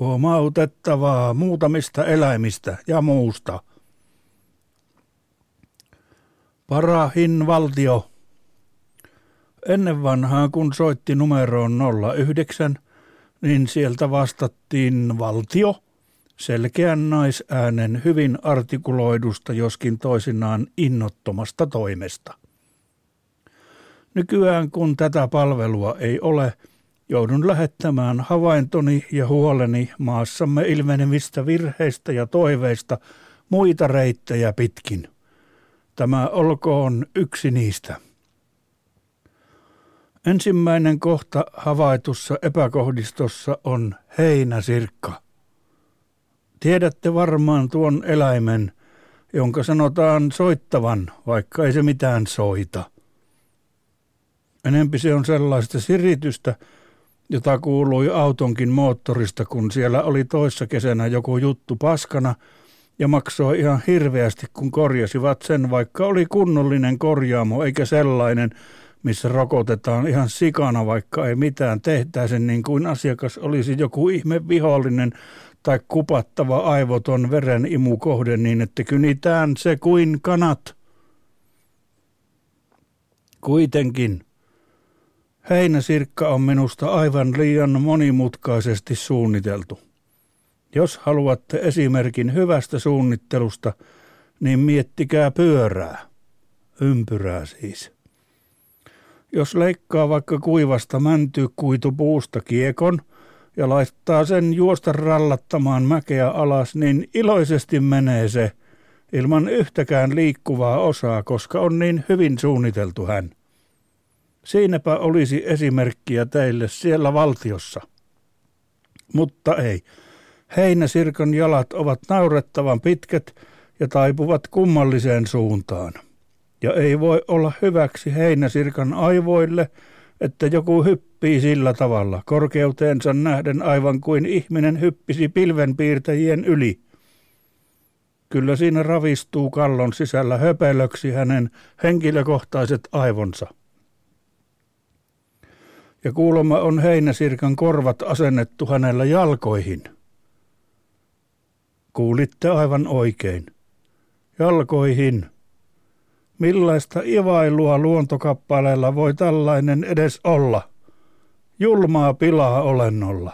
Huomautettavaa muutamista eläimistä ja muusta. Parahin valtio. Ennen vanhaa, kun soitti numeroon 09, niin sieltä vastattiin valtio selkeän naisäänen hyvin artikuloidusta, joskin toisinaan innottomasta toimesta. Nykyään kun tätä palvelua ei ole, joudun lähettämään havaintoni ja huoleni maassamme ilmenevistä virheistä ja toiveista muita reittejä pitkin. Tämä olkoon yksi niistä. Ensimmäinen kohta havaitussa epäkohdistossa on heinäsirkka. Tiedätte varmaan tuon eläimen, jonka sanotaan soittavan, vaikka ei se mitään soita. Enempi se on sellaista siritystä, jota kuului autonkin moottorista, kun siellä oli toissa kesänä joku juttu paskana ja maksoi ihan hirveästi, kun korjasivat sen, vaikka oli kunnollinen korjaamo eikä sellainen, missä rokotetaan ihan sikana, vaikka ei mitään tehtäisi niin kuin asiakas olisi joku ihme vihollinen tai kupattava aivoton kohde niin, että kynitään se kuin kanat. Kuitenkin heinäsirkka on minusta aivan liian monimutkaisesti suunniteltu. Jos haluatte esimerkin hyvästä suunnittelusta, niin miettikää pyörää. Ympyrää siis. Jos leikkaa vaikka kuivasta mäntykuitupuusta kiekon ja laittaa sen juosta rallattamaan mäkeä alas, niin iloisesti menee se ilman yhtäkään liikkuvaa osaa, koska on niin hyvin suunniteltu hän. Siinäpä olisi esimerkkiä teille siellä valtiossa. Mutta ei. Heinäsirkan jalat ovat naurettavan pitkät ja taipuvat kummalliseen suuntaan ja ei voi olla hyväksi heinäsirkan aivoille, että joku hyppii sillä tavalla, korkeuteensa nähden aivan kuin ihminen hyppisi pilvenpiirtäjien yli. Kyllä siinä ravistuu kallon sisällä höpelöksi hänen henkilökohtaiset aivonsa. Ja kuulemma on heinäsirkan korvat asennettu hänellä jalkoihin. Kuulitte aivan oikein. Jalkoihin. Millaista ivailua luontokappaleella voi tällainen edes olla? Julmaa pilaa olennolla.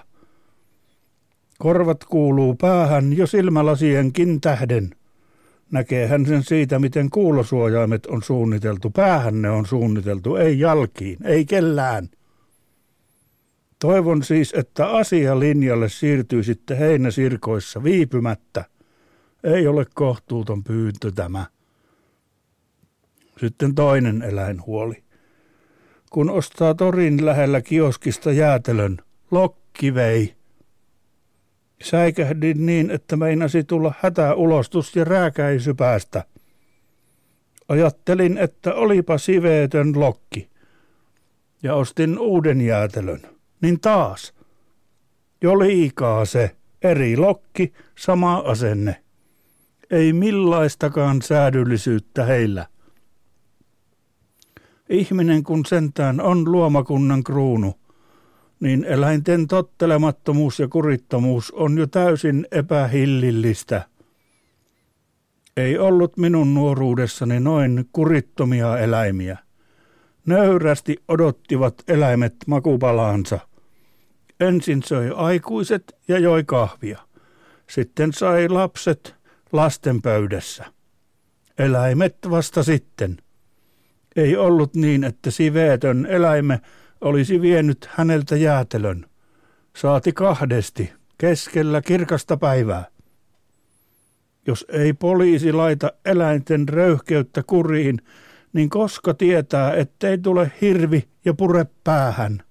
Korvat kuuluu päähän jo silmälasienkin tähden. Näkee hän sen siitä, miten kuulosuojaimet on suunniteltu. Päähän ne on suunniteltu, ei jalkiin, ei kellään. Toivon siis, että asialinjalle siirtyy sitten heinäsirkoissa viipymättä. Ei ole kohtuuton pyyntö tämä. Sitten toinen eläinhuoli. Kun ostaa torin lähellä kioskista jäätelön, lokki vei. Säikähdin niin, että meinasi tulla hätäulostus ja rääkäisy päästä. Ajattelin, että olipa siveetön lokki. Ja ostin uuden jäätelön. Niin taas. Jo liikaa se. Eri lokki, sama asenne. Ei millaistakaan säädyllisyyttä heillä. Ihminen kun sentään on luomakunnan kruunu, niin eläinten tottelemattomuus ja kurittomuus on jo täysin epähillillistä. Ei ollut minun nuoruudessani noin kurittomia eläimiä. Nöyrästi odottivat eläimet makupalaansa. Ensin söi aikuiset ja joi kahvia. Sitten sai lapset lasten pöydässä. Eläimet vasta sitten – ei ollut niin, että siveetön eläime olisi vienyt häneltä jäätelön. Saati kahdesti, keskellä kirkasta päivää. Jos ei poliisi laita eläinten röyhkeyttä kuriin, niin koska tietää, ettei tule hirvi ja pure päähän.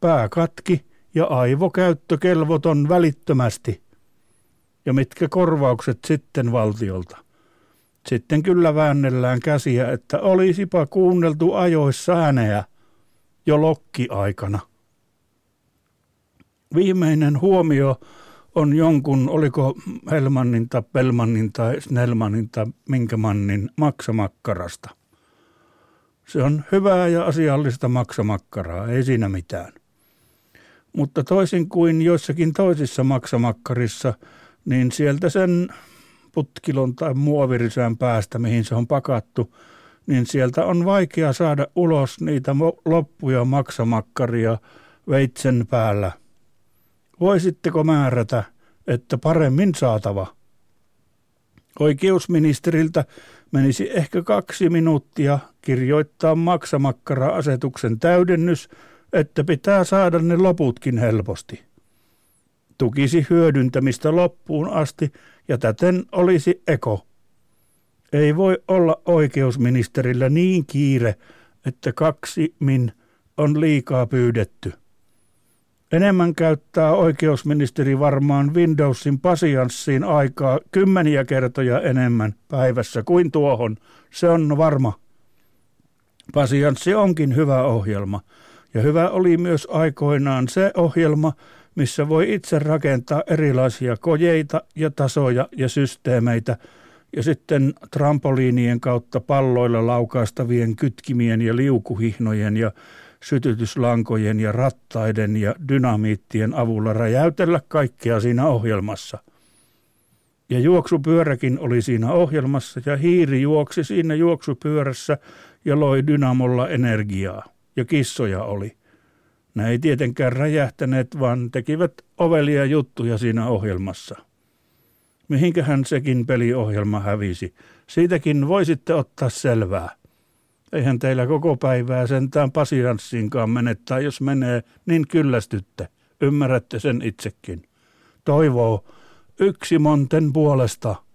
Pää katki ja aivokäyttö kelvoton välittömästi. Ja mitkä korvaukset sitten valtiolta? Sitten kyllä väännellään käsiä, että olisipa kuunneltu ajoissa ääneä jo lokkiaikana. Viimeinen huomio on jonkun, oliko Helmannin tai Pelmannin tai Snellmanin tai Minkämannin maksamakkarasta. Se on hyvää ja asiallista maksamakkaraa, ei siinä mitään. Mutta toisin kuin joissakin toisissa maksamakkarissa, niin sieltä sen putkilon tai muovirisään päästä, mihin se on pakattu, niin sieltä on vaikea saada ulos niitä loppuja maksamakkaria veitsen päällä. Voisitteko määrätä, että paremmin saatava? Oikeusministeriltä menisi ehkä kaksi minuuttia kirjoittaa maksamakkara-asetuksen täydennys, että pitää saada ne loputkin helposti. Tukisi hyödyntämistä loppuun asti ja täten olisi eko. Ei voi olla oikeusministerillä niin kiire, että kaksi min on liikaa pyydetty. Enemmän käyttää oikeusministeri varmaan Windowsin pasianssiin aikaa kymmeniä kertoja enemmän päivässä kuin tuohon. Se on varma. Pasianssi onkin hyvä ohjelma. Ja hyvä oli myös aikoinaan se ohjelma, missä voi itse rakentaa erilaisia kojeita ja tasoja ja systeemeitä, ja sitten trampoliinien kautta palloilla laukaistavien kytkimien ja liukuhihnojen ja sytytyslankojen ja rattaiden ja dynamiittien avulla räjäytellä kaikkea siinä ohjelmassa. Ja juoksupyöräkin oli siinä ohjelmassa ja hiiri juoksi siinä juoksupyörässä ja loi dynamolla energiaa. Ja kissoja oli. Ne ei tietenkään räjähtäneet, vaan tekivät ovelia juttuja siinä ohjelmassa. Mihinkähän sekin peliohjelma hävisi? Siitäkin voisitte ottaa selvää. Eihän teillä koko päivää sentään pasianssiinkaan mene, tai jos menee, niin kyllästytte. Ymmärrätte sen itsekin. Toivoo yksi monten puolesta.